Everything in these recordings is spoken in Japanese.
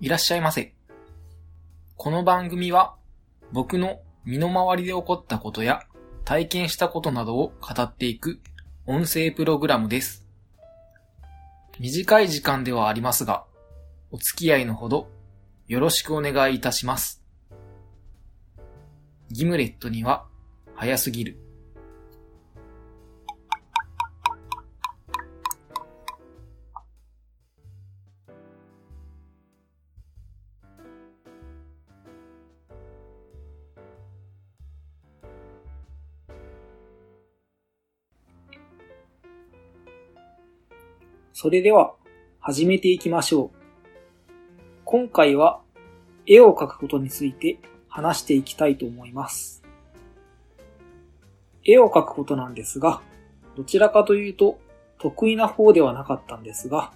いらっしゃいませ。この番組は僕の身の回りで起こったことや体験したことなどを語っていく音声プログラムです。短い時間ではありますが、お付き合いのほどよろしくお願いいたします。ギムレットには早すぎる。それでは、始めていきましょう。今回は、絵を描くことについて話していきたいと思います。絵を描くことなんですが、どちらかというと、得意な方ではなかったんですが、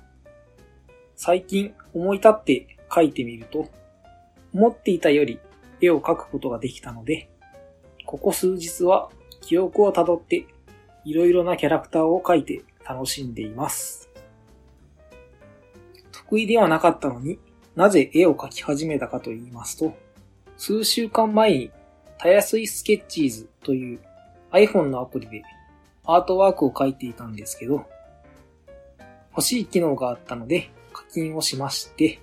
最近思い立って描いてみると、思っていたより絵を描くことができたので、ここ数日は記憶をたどって、いろいろなキャラクターを描いて楽しんでいます。得意ではなかったのになぜ絵を描き始めたかと言いますと、数週間前にたやすいスケッチーズという iPhone のアプリでアートワークを描いていたんですけど、欲しい機能があったので課金をしまして、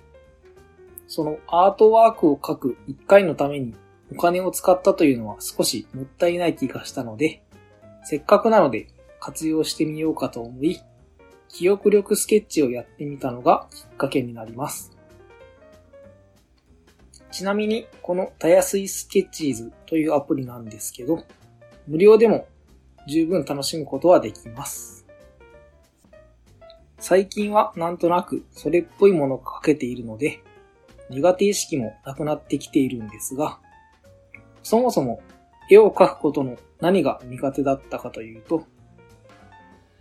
そのアートワークを描く1回のためにお金を使ったというのは少しもったいない気がしたので、せっかくなので活用してみようかと思い、記憶力スケッチをやってみたのがきっかけになります。ちなみに、このたやすいスケッチーズというアプリなんですけど、無料でも十分楽しむことはできます。最近はなんとなくそれっぽいものが書けているので、苦手意識もなくなってきているんですが、そもそも絵を描くことの何が苦手だったかというと、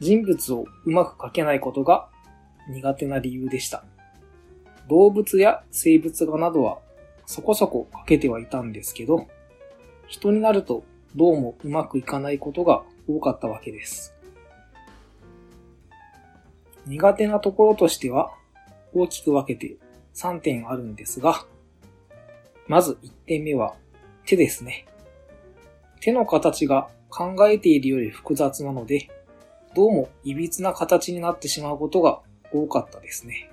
人物をうまく描けないことが苦手な理由でした。動物や生物画などはそこそこ描けてはいたんですけど、人になるとどうもうまくいかないことが多かったわけです。苦手なところとしては大きく分けて3点あるんですが、まず1点目は手ですね。手の形が考えているより複雑なので、どうも歪な形になってしまうことが多かったですね。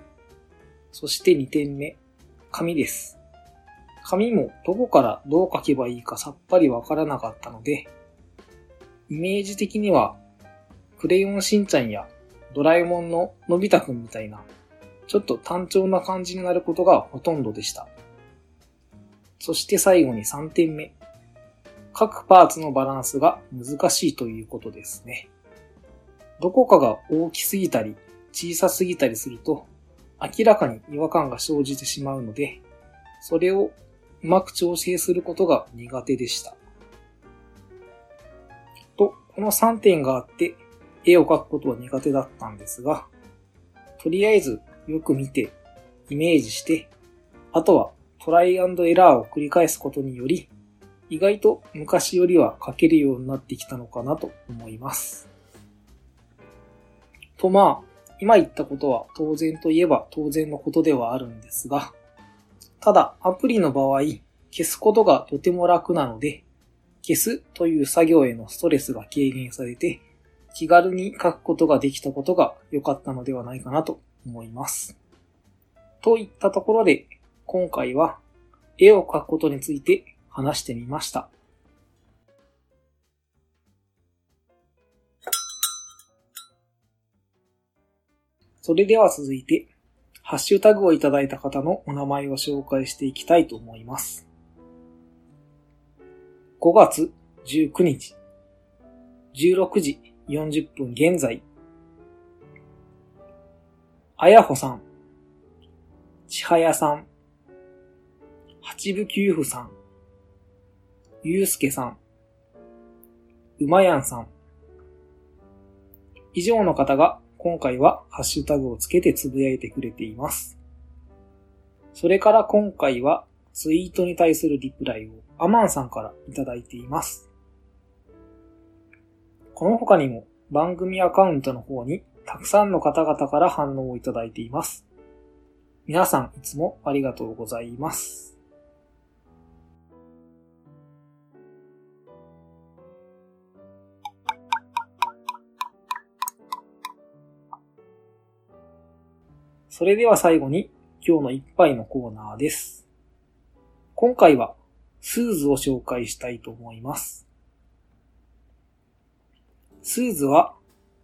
そして2点目、紙です。紙もどこからどう書けばいいかさっぱりわからなかったので、イメージ的には、クレヨンしんちゃんやドラえもんののび太くんみたいな、ちょっと単調な感じになることがほとんどでした。そして最後に3点目。各パーツのバランスが難しいということですね。どこかが大きすぎたり小さすぎたりすると明らかに違和感が生じてしまうので、それをうまく調整することが苦手でした。と、この3点があって絵を描くことは苦手だったんですが、とりあえずよく見てイメージして、あとはトライエラーを繰り返すことにより、意外と昔よりは描けるようになってきたのかなと思います。とまあ、今言ったことは当然といえば当然のことではあるんですが、ただアプリの場合、消すことがとても楽なので、消すという作業へのストレスが軽減されて、気軽に書くことができたことが良かったのではないかなと思います。といったところで、今回は絵を描くことについて話してみました。それでは続いて、ハッシュタグをいただいた方のお名前を紹介していきたいと思います。5月19日、16時40分現在、あやほさん、ちはやさん、八部九夫さん、ゆうすけさん、うまやんさん。以上の方が今回はハッシュタグをつけてつぶやいてくれています。それから今回はツイートに対するリプライをアマンさんからいただいています。この他にも番組アカウントの方にたくさんの方々から反応をいただいています。皆さんいつもありがとうございます。それでは最後に今日の一杯のコーナーです。今回はスーズを紹介したいと思います。スーズは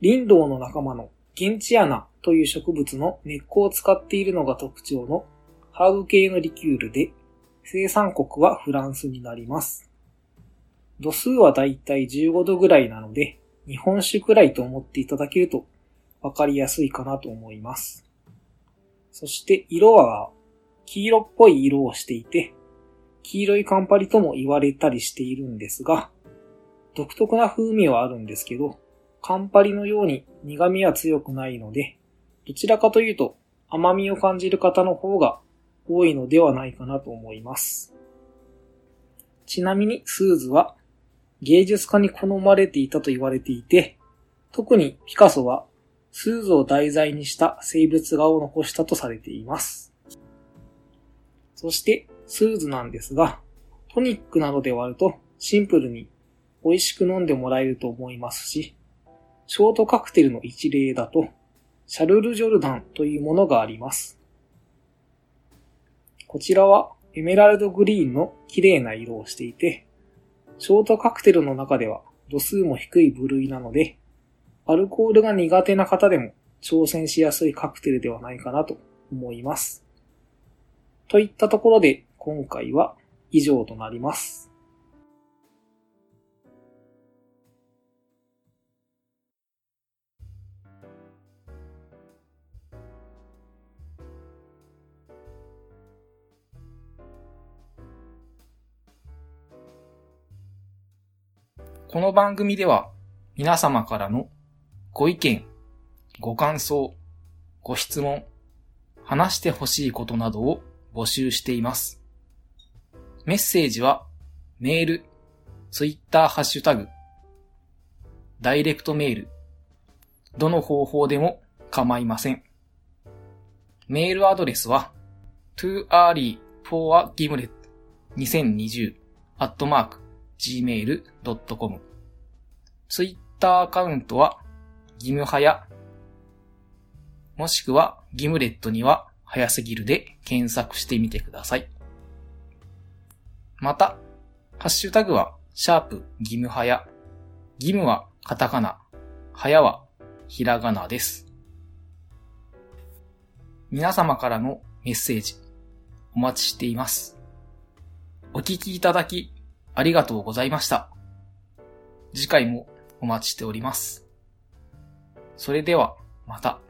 リンドウの仲間のゲンチアナという植物の根っこを使っているのが特徴のハーブ系のリキュールで、生産国はフランスになります。度数はだいたい15度ぐらいなので、日本酒くらいと思っていただけるとわかりやすいかなと思います。そして色は黄色っぽい色をしていて、黄色いカンパリとも言われたりしているんですが、独特な風味はあるんですけど、カンパリのように苦味は強くないので、どちらかというと甘みを感じる方の方が多いのではないかなと思います。ちなみにスーズは芸術家に好まれていたと言われていて、特にピカソはスーズを題材にした静物画を残したとされています。そして、スーズなんですが、トニックなどで割るとシンプルに美味しく飲んでもらえると思いますし、ショートカクテルの一例だと、シャルル・ジョルダンというものがあります。こちらはエメラルドグリーンの綺麗な色をしていて、ショートカクテルの中では度数も低い部類なので、アルコールが苦手な方でも挑戦しやすいカクテルではないかなと思います。といったところで今回は以上となります。この番組では皆様からのご意見、ご感想、ご質問、話してほしいことなどを募集しています。メッセージはメール、ツイッターハッシュタグ、ダイレクトメール、どの方法でも構いません。メールアドレスは too early for a gimlet 2020 at mark gmail.com ツイッターアカウントは義務早、もしくはギムレットには早すぎるで検索してみてください。また、ハッシュタグは、シャープ義務早。義務はカタカナ、早はひらがなです。皆様からのメッセージ、お待ちしています。お聞きいただき、ありがとうございました。次回もお待ちしております。それでは、また。